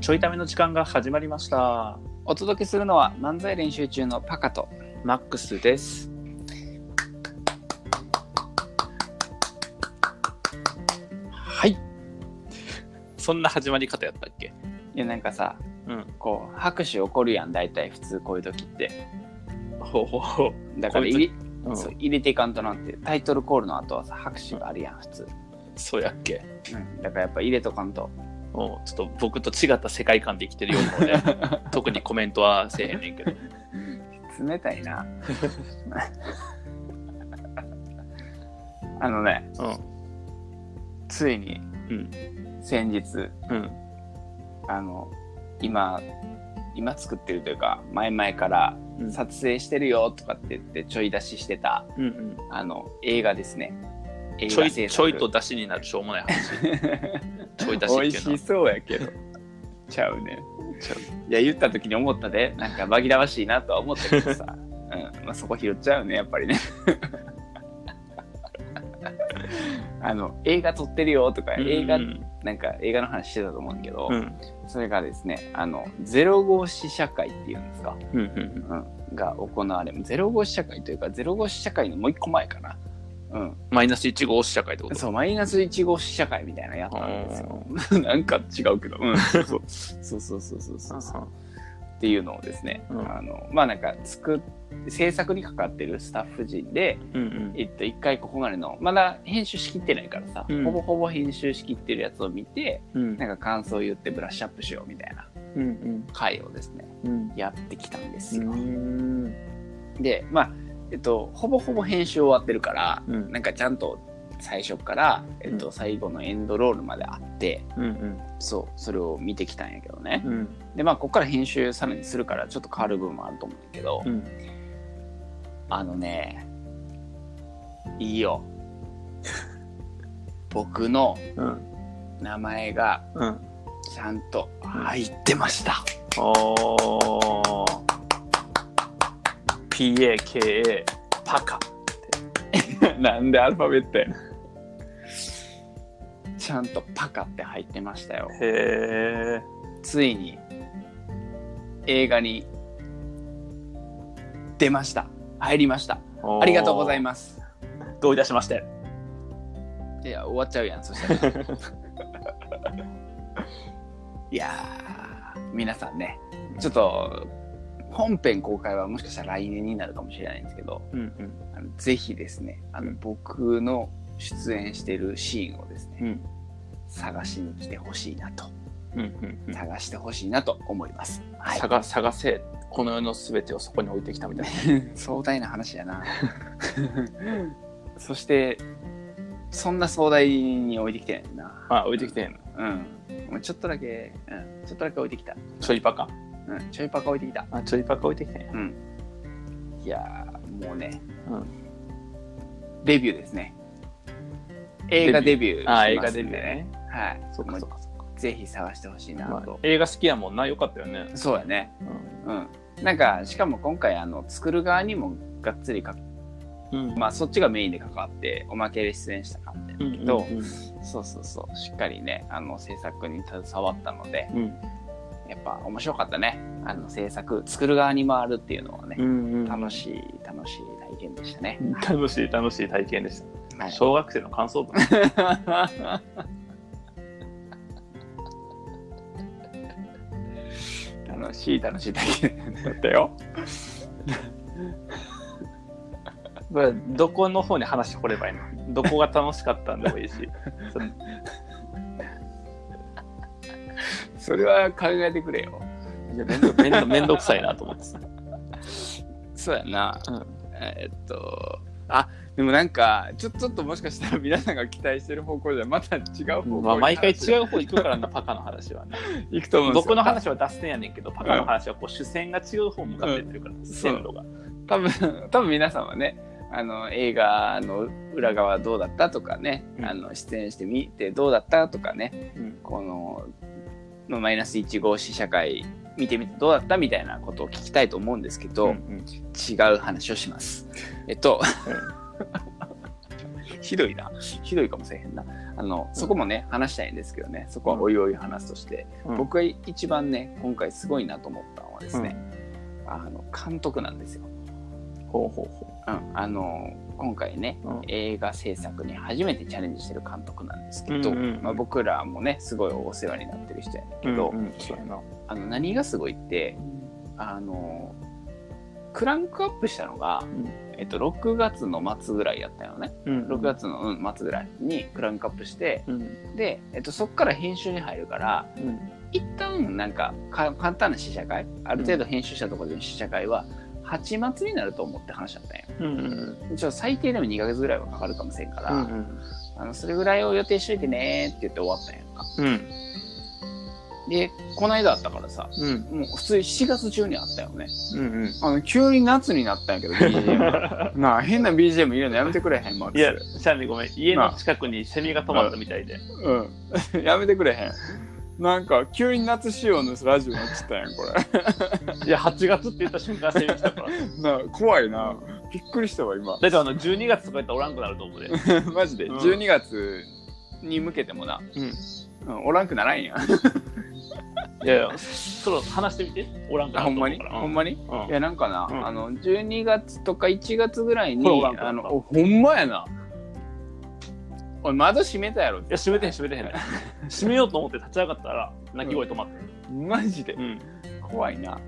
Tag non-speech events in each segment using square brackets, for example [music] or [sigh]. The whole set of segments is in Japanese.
ちょいための時間が始まりました。お届けするのは漫才練習中のパカとマックスです。はい。そんな始まり方やったっけ？いやなんかさうん。こう拍手起こるやん大体普通こういう時って。ほうほうほだから入れ,、うん、そう入れていかんとなってタイトルコールの後はさ拍手があるやん普通、そうやっけ？うん、だからやっぱ入れとかんともうちょっと僕と違った世界観で生きてるようなので、[laughs] 特にコメントはせえへんねんけど。冷たいな [laughs] あのねうついにん。うん。先日うん。あの今今作ってるというか前々からうん撮影してるよとかって言ってちょい出ししてたうんうん。あの映画ですね映ちょい、ちょいと出しになるしょうもない話。[laughs] ちょい出しっていうのは。美味しそうやけど。ちゃうね。いや言った時に思ったで。なんか紛らわしいなとは思ったけどさ、うん。まあ、そこ拾っちゃうねやっぱりね。[laughs] あの映画撮ってるよとか映画、うんなんか映画の話してたと思うんだけど、うん。それがですねあのゼロ号試写会っていうんですか、うんうん。うん、が行われゼロ号試写会というかゼロ号試写会のもう一個前かなうん、マイナス1号試写会ってこと？そうマイナス1号試写会みたいなのやったんですよ。[laughs] なんか違うけど、うん、そう。そう。そう。そう。そう。そう。そう。そう。っていうのをですね、うん。あのまあなんか作っ制作にかかってるスタッフ陣で、うんうん。えっと、一回ここまでのまだ編集しきってないからさ、うん。ほぼほぼ編集しきってるやつを見てうん。なんか感想を言ってブラッシュアップしようみたいなうんうん。回をですねうん。やってきたんですうよ、ん。でまあえっとほぼほぼ編集終わってるから、うんなんかちゃんと最初から、えっと、うん最後のエンドロールまであってうんうん。そうそれを見てきたんやけどね、うん。でまあここから編集さらにするからちょっと変わる部分もあると思うんだけど、うん。あのねいいよ [laughs] 僕のうん。名前がうん。ちゃんと入ってました、おー。PAKA パカ。[laughs] なんでアルファベットやちゃんとパカって入ってましたよへついに映画に出ました入りましたー。ありがとうございまますす。どういたしまして。いや終わっちゃうやんそしたら [laughs] いやー皆さんねちょっと本編公開はもしかしたら来年になるかもしれないんですけどうんうん。あのぜひですねあの僕の出演してるシーンをですね、うん。探しに来てほしいなとうんうんうん。探してほしいなと思います、はい、探探せ。この世のすべてをそこに置いてきたみたいな。[laughs] 壮大な話やな [laughs] そしてそんな壮大に置いてきてないなあ、置いてきてんの。うんもうちょっとだけ、うん、ちょっとだけ置いてきた、ちょいパカ。うん、ちょいパカ置いてきたあ、ちょいパカ置いてきてんや。うんいやーもうねうん。デビューですね映画デビューしますんであ、映画デビューね。はいそっかそっかそっか。ぜひ探してほしいなまあと、映画好きやもんな。よかったよね。そうやねうん。うんなんかしかも今回あの作る側にもがっつりかうんまあそっちがメインで関わっておまけで出演した感じうんだけど、うんそうそうそうしっかりねあの制作に携わったのでうんやっぱ面白かったね。あの制作作る側に回るっていうのはね。う、んうん。楽しい楽しい体験でしたね、[laughs] 楽しい楽しい体験でした。はい。小学生の感想文。[laughs] 楽しい楽しい体験。だったよ。[laughs] これどこの方に話掘ればいいの？どこが楽しかったんでもいいし。それは考えてくれよ。いやめんどめんどめんどくさいなと思ってさ。そうやな。うん。えーっとあでもなんかちょちょっともしかしたら皆さんが期待してる方向じゃまた違う方向にまあ、毎回う違う方行くからな、パカの話はね。行くと思うんですよ。僕の話は脱線やねんけど、パカの話はこう主線が違う方向かってってるから、線路が。多分多分皆さんはねあの映画の裏側どうだったとかね、うん。あの出演してみてどうだったとかねうん。このまあマイナス1号試写会見てみてどうだったみたいなことを聞きたいと思うんですけど、うんうん違う話をします。えっと [laughs] ひどいな。ひどいかもしれへんな。あの、そこもね、話したいんですけどね、そこはおいおい話すとして、うん僕が一番ね、今回すごいなと思ったのはですね、あの、監督なんですよ。ほうほうほうん。あの、今回ね、うん映画制作に初めてチャレンジしてる監督なんですけど、うんうんうんまあ、僕らもね、すごいお世話になってる人やけど、うんうん。あの、何がすごいって、あの、クランクアップしたのが、んえっと、6月の末ぐらいやったよね。うん6月の、うん、末ぐらいにクランクアップして、うんで、えっと、そこから編集に入るから、うん一旦なんかか簡単な試写会、ある程度編集したところでの試写会は、8月になると思って話しちゃったんよ。うんうんちょっと最低でも2ヶ月ぐらいはかかるかもしれんから、うんあのそれぐらいを予定しといてねーって言って終わったんやんか。うんで、この間あったからさ、うんもう普通に7月中にあったよね。うんうんあの、急に夏になったんやけど、BGM。[laughs] なあ、変な BGM 入れるのやめてくれへん、マックいやス。シャーミごめん家の近くにセミが止まったみたいでうん。[laughs] やめてくれへん。なんか、急に夏仕様のラジオになっちゃったやん、これ。[laughs] いや8月って言った瞬間セミ来たから。[laughs] なあ怖いな。びっくりしたわ、今。だってあの12月とか言ったらおらんくなると思うで。[laughs] マジで。うん。12月に向けてもな、うん。うん、おらんくならんやん。いやいやそろ話してみて。おらんくなあほんまに？ると思うからほんまに？うん。いや、なんかな、うん。あの、12月とか1月ぐらいにほんまやな。おい、窓閉めたやろい。や閉めてへん閉めてへん閉めようと思って立ち上がったら泣き声止まってマジで？る。うん怖いな。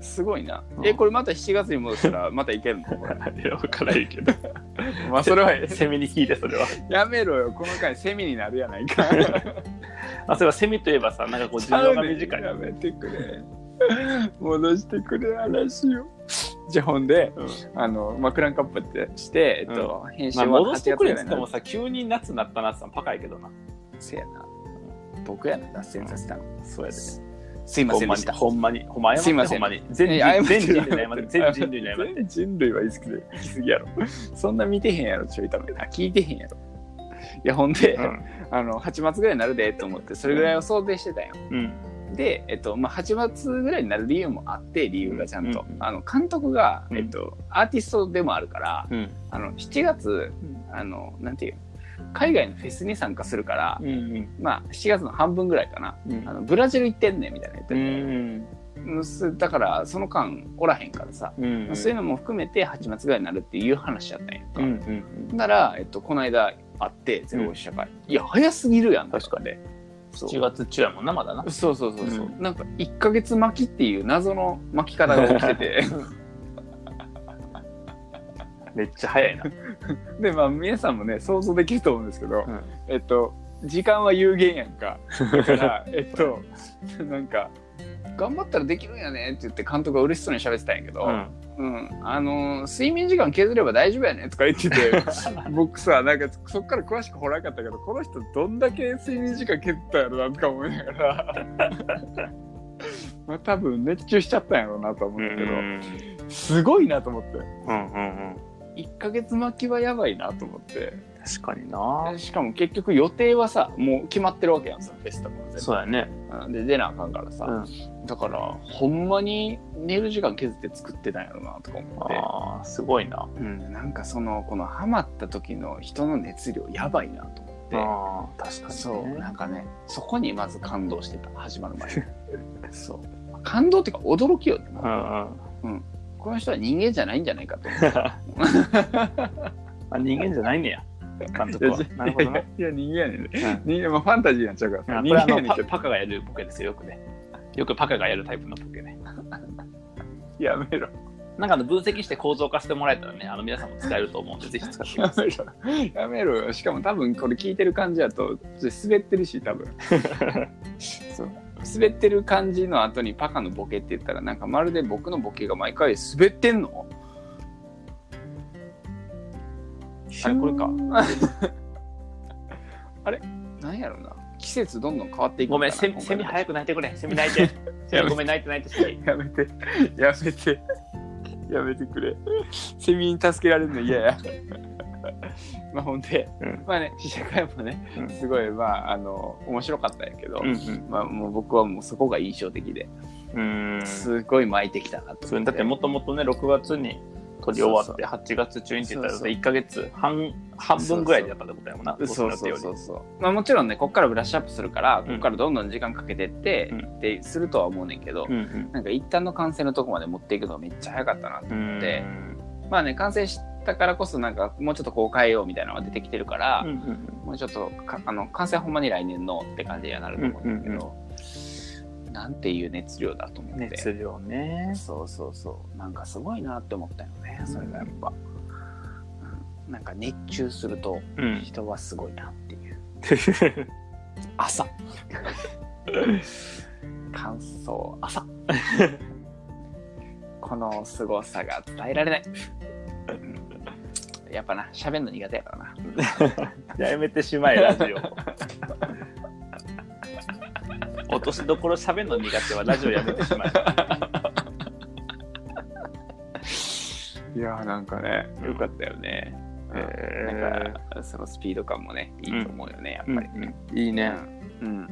すごいな。うんえ、これまた7月に戻したら、[laughs] またいけるの？これ。いや分からんけど [laughs] まあ、それは、セミに聞いてそれはやめろよ。この回、セミになるやないか。[laughs] あそれはセミといえばさなんかこう寿命が短いやめてくれ。戻してくれ、話を。じゃあ、ほんで、うんあの、まあ、クランクアップってして、えっと、編集まあは戻してくれっつ8月ぐらいになるってもさ急に夏になったなってさパカやけどなせやな。僕やな、脱線させたの。そうやで。すいませんでした。ほんまに、ほんま謝ってすいませんほんまに。全人類に謝って、全人類に謝って。全人類は言い過ぎで言い過ぎやろ。そんな見てへんやろ、ちょいため。あ、聞いてへんやろ。いや、ほんで、うんあの、8月ぐらいになるでと思って、それぐらいを想定してたよ。うん。で、えっと、まあ、8月ぐらいになる理由もあって、理由がちゃんと。うんあの、監督が、うんえっと、アーティストでもあるから、うん。あの、7月、あの、なんていう、海外のフェスに参加するから、うん。まあ、7月の半分ぐらいかな。うんあのブラジル行ってんねんみたいな言ってうて、ん。うんすだからその間おらへんからさ、うん。そういうのも含めて8月ぐらいになるっていう話やったんやんか。うん。うん。なら、えっと、この間会ってゼロ五試写会、いや早すぎるやん確かに7月中やもんな、まだな。そうそうそうそう、うなんか1ヶ月巻きっていう謎の巻き方が起きてて。[laughs] めっちゃ早いな。[laughs] でまあ皆さんもね想像できると思うんですけど、ん。えっと時間は有限やんか。だから [laughs] えっとなんか頑張ったらできるんやねって言って監督が嬉しそうに喋ってたんやけど、うん。うん、あのー睡眠時間削れば大丈夫やねとか言ってて [laughs] 僕さなんかそっから詳しく掘らなかったけどこの人どんだけ睡眠時間削ったやろなとか思いながら [laughs] まあ多分熱中しちゃったんやろうなと思ううんだけど、ん。すごいなと思ってうん。うん。1ヶ月巻きはやばいなと思って確かにな。しかも結局予定はさもう決まってるわけやんさフェスとかそうやね。うんで出なあかんからさ、うん。だからほんまに寝る時間削って作ってたんやろうなとか思って。ああ、すごいな。うん、なんかそのこのハマった時の人の熱量やばいなと思って、ああ、確かにね。そうなんかねそこにまず感動してた始まる前に [laughs] そう感動っていうか驚きよね、うんうん。この人は人間じゃないんじゃないかと思ってあ人間じゃないねや、監督は。なるほどね。いや人間やねん人間まあファンタジーになっちゃうから人間やねんけどパカがやるボケですよ、よくね。よくパカがやるタイプのボケね。やめろなんかあの分析して構造化してもらえたらね、あの皆さんも使えると思うんで、ぜひ使ってください。やめろよしかも多分これ聞いてる感じだとちょっと滑ってるし多分 [laughs] そう滑ってる感じの後にパカのボケって言ったらなんかまるで僕のボケが毎回滑ってんの？あれこれか。[laughs] あれ？なんやろな。季節どんどん変わっていくごめん、セミセミ早く泣いてくれ。セミ泣いて。[laughs] セミごめん、泣いて泣いて、セミ。やめて。やめて。やめてくれ。セミに助けられるの嫌や。[laughs] まあほんで、うん。まあね試写会もね、うん。すごいまああの面白かったんやけど、うんうん。まあもう僕はもうそこが印象的で。うーん。すごい巻いてきたなとだって。もともとね、6月に撮り終わって8月中にって言ったらそうそう。1ヶ月半半分ぐらいでやったってことやもんな。そうそう。そうそう。まあもちろんね、こっからブラッシュアップするから、ん。こっからどんどん時間かけてって、うん。ってするとは思うねんけど、うんうん。なんか一旦の完成のとこまで持っていくのがめっちゃ早かったなとう思って、んまあね、完成したからこそなんかもうちょっとこう変えようみたいなのが出てきてるから、うんうんもうちょっとかあの完成はほんまに来年のって感じにはなると思うんだけど、なんていう熱量だと思って。熱量ね。そうそうそう。なんかすごいなって思ったよね、それがやっぱ。うんなんか熱中するとうん。人はすごいなっていう。[laughs] 朝。感想、朝。[laughs] この凄さが伝えられない。やっぱな、喋るの苦手やからな。[laughs] やめてしまえ、ラジオ。落としどころ喋るの苦手はラジオやめてしまえ。いやーなんかね、よかったよね。なんか、そのスピード感もね、いいと思うよね、やっぱりね。いいね。うん。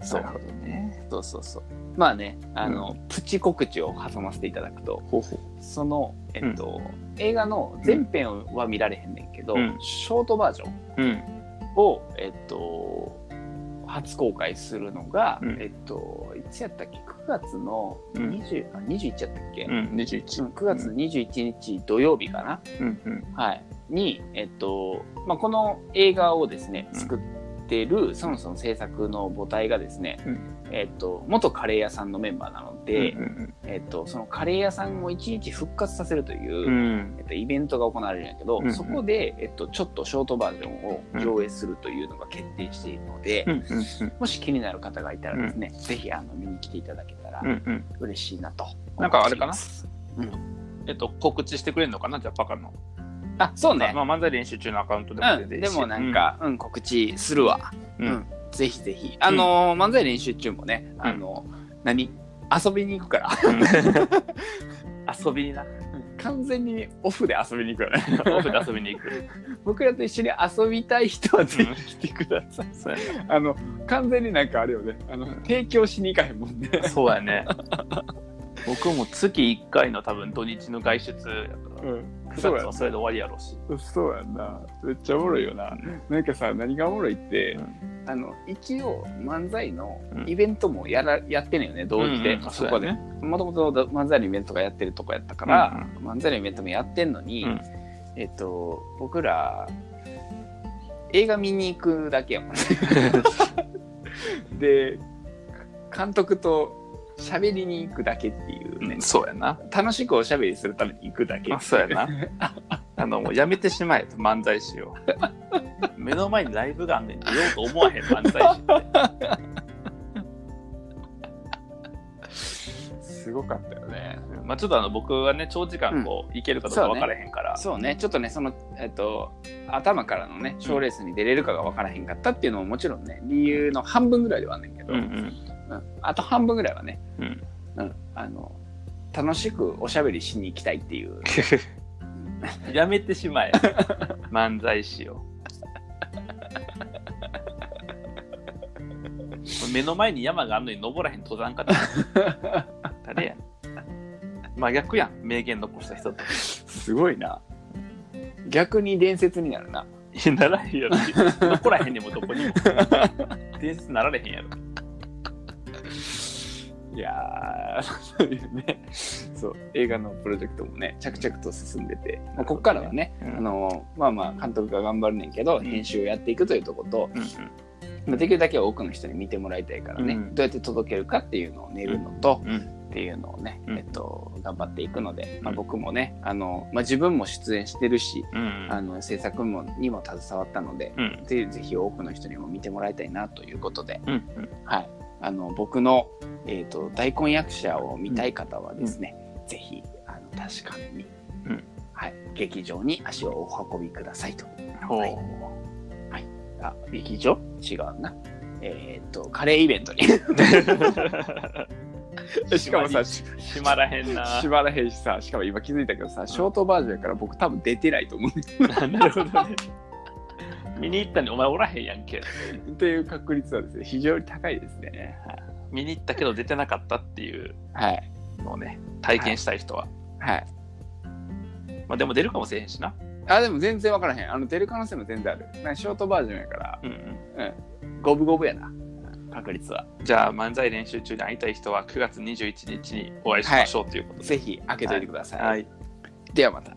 そうなるほどね。そうそうそう。まあね、あの、プチ告知を挟ませていただくと、ほうほその、えっと、映画の全編は見られへんねんけど、うんショートバージョンう。うん。を、えっと、初公開するのが、うんえっと、いつやったっけ ?9 月のうん20、あ21やったっけ、うん。21。うん ?9 月21日土曜日かな、うんうん。はい。に、えっと、まあ、この映画をですね、うん作ってる、そもそも制作の母体がですね、うんえっと、元カレー屋さんのメンバーなので、うんえっと、そのカレー屋さんを一日復活させるという、うん。えっと、イベントが行われるんやけど、うんうんそこで、えっと、ちょっとショートバージョンを上映するというのが決定しているので、うんうんもし気になる方がいたらですね、ぜひあの見に来ていただけたらうんうん。嬉しいなと。なんかあれかな？うんえっと、告知してくれるのかな？じゃあ、パカの。あ、そうね。まあ、漫才練習中のアカウントでもうん、でもなん、か、うん、告知するわ。うん。うんぜひぜひ。あのー漫才練習中もね、あの何？遊びに行くから。[laughs] 遊びにな。完全にオフで遊びに行くからね。[laughs] オフで遊びに行く。僕らと一緒に遊びたい人はぜひ来てください。あの、完全になんかあれよね。あの、提供しに行かへんもんね。ね。そうやね。[laughs] 僕も月1回の多分土日の外出やから、うん。9そうや月はそれで終わりやろうし。そうやんな。めっちゃおもろいよな。なんかさ、何がおもろいって、うんあの、一応漫才のうんイベントもやら、やってんのよね、同時で。うんうんそこで。もともと漫才のイベントがやってるとこやったから、漫才のイベントもやってんのに、うんえっと、僕ら、映画見に行くだけやもんね。[laughs] で、監督と喋りに行くだけっていうね、そうやな。楽しくおしゃべりするために行くだけ。あそうやな。あの、もうやめてしまえと、漫才師を。[laughs] 目の前にライブがあんねん出ようと思わへん、漫才師って。[laughs] すごかったよね。まあちょっとあの、僕はね、長時間こう、いけるかどうか分からへんから。そうね、ちょっとね、その、えっと、頭からのね、賞レースに出れるかが分からへんかったっていうのももちろんね、理由の半分ぐらいではあんねんけど、うんうん。うんあと半分ぐらいはね、うん。うん、あの、楽しくおしゃべりしに行きたいっていう。[laughs] やめてしまえ。漫才師を。目の前に山があるのに登らへん登山家だ。[laughs] 誰や真逆やん、名言残した人と。すごいな。逆に伝説になるな。ならへんやろ。残らへんねんもんどこにも。伝説なられへんやろ。いやー、そういうね、そう、映画のプロジェクトもね、着々と進んでて、まあ、ここからはね、うんあの、まあまあ、監督が頑張るねんけど、編集をやっていくというところと、うんまあ、できるだけ多くの人に見てもらいたいからね、うん。どうやって届けるかっていうのを練るのと、うん。っていうのをね、うん。えっと、頑張っていくので、まあ、うん。僕もね、あの、まあ、自分も出演してるし、うん。あの制作もにも携わったので、うん。ぜぜひ多くの人にも見てもらいたいなということで、うん。はい、あの僕の、えー、と大根役者を見たい方はですね、ぜひあの確かに、うん。はい、劇場に足をお運びくださいと。はい。あ劇場？違うな。えっ、とカレーイベントに。[laughs] しかもさ、し閉まらへんな。しばらへんしさ、しかも今気づいたけどさ、ショートバージョンやから僕多分出てないと思う。なるほどね。見に行ったのにお前おらへんやんけ。っていう確率はですね、非常に高いですね。見に行ったけど出てなかったっていうはい。のをね、体験したい人は。はい。まあ、でも出るかもしれへんしな。あ、でも全然わからへん。あの、出る可能性も全然ある。ショートバージョンやから、うんうん。五分五分やな。確率は。じゃあ、漫才練習中に会いたい人は9月21日にお会いしましょうということで。ぜひ開けといてください。はい。ではまた。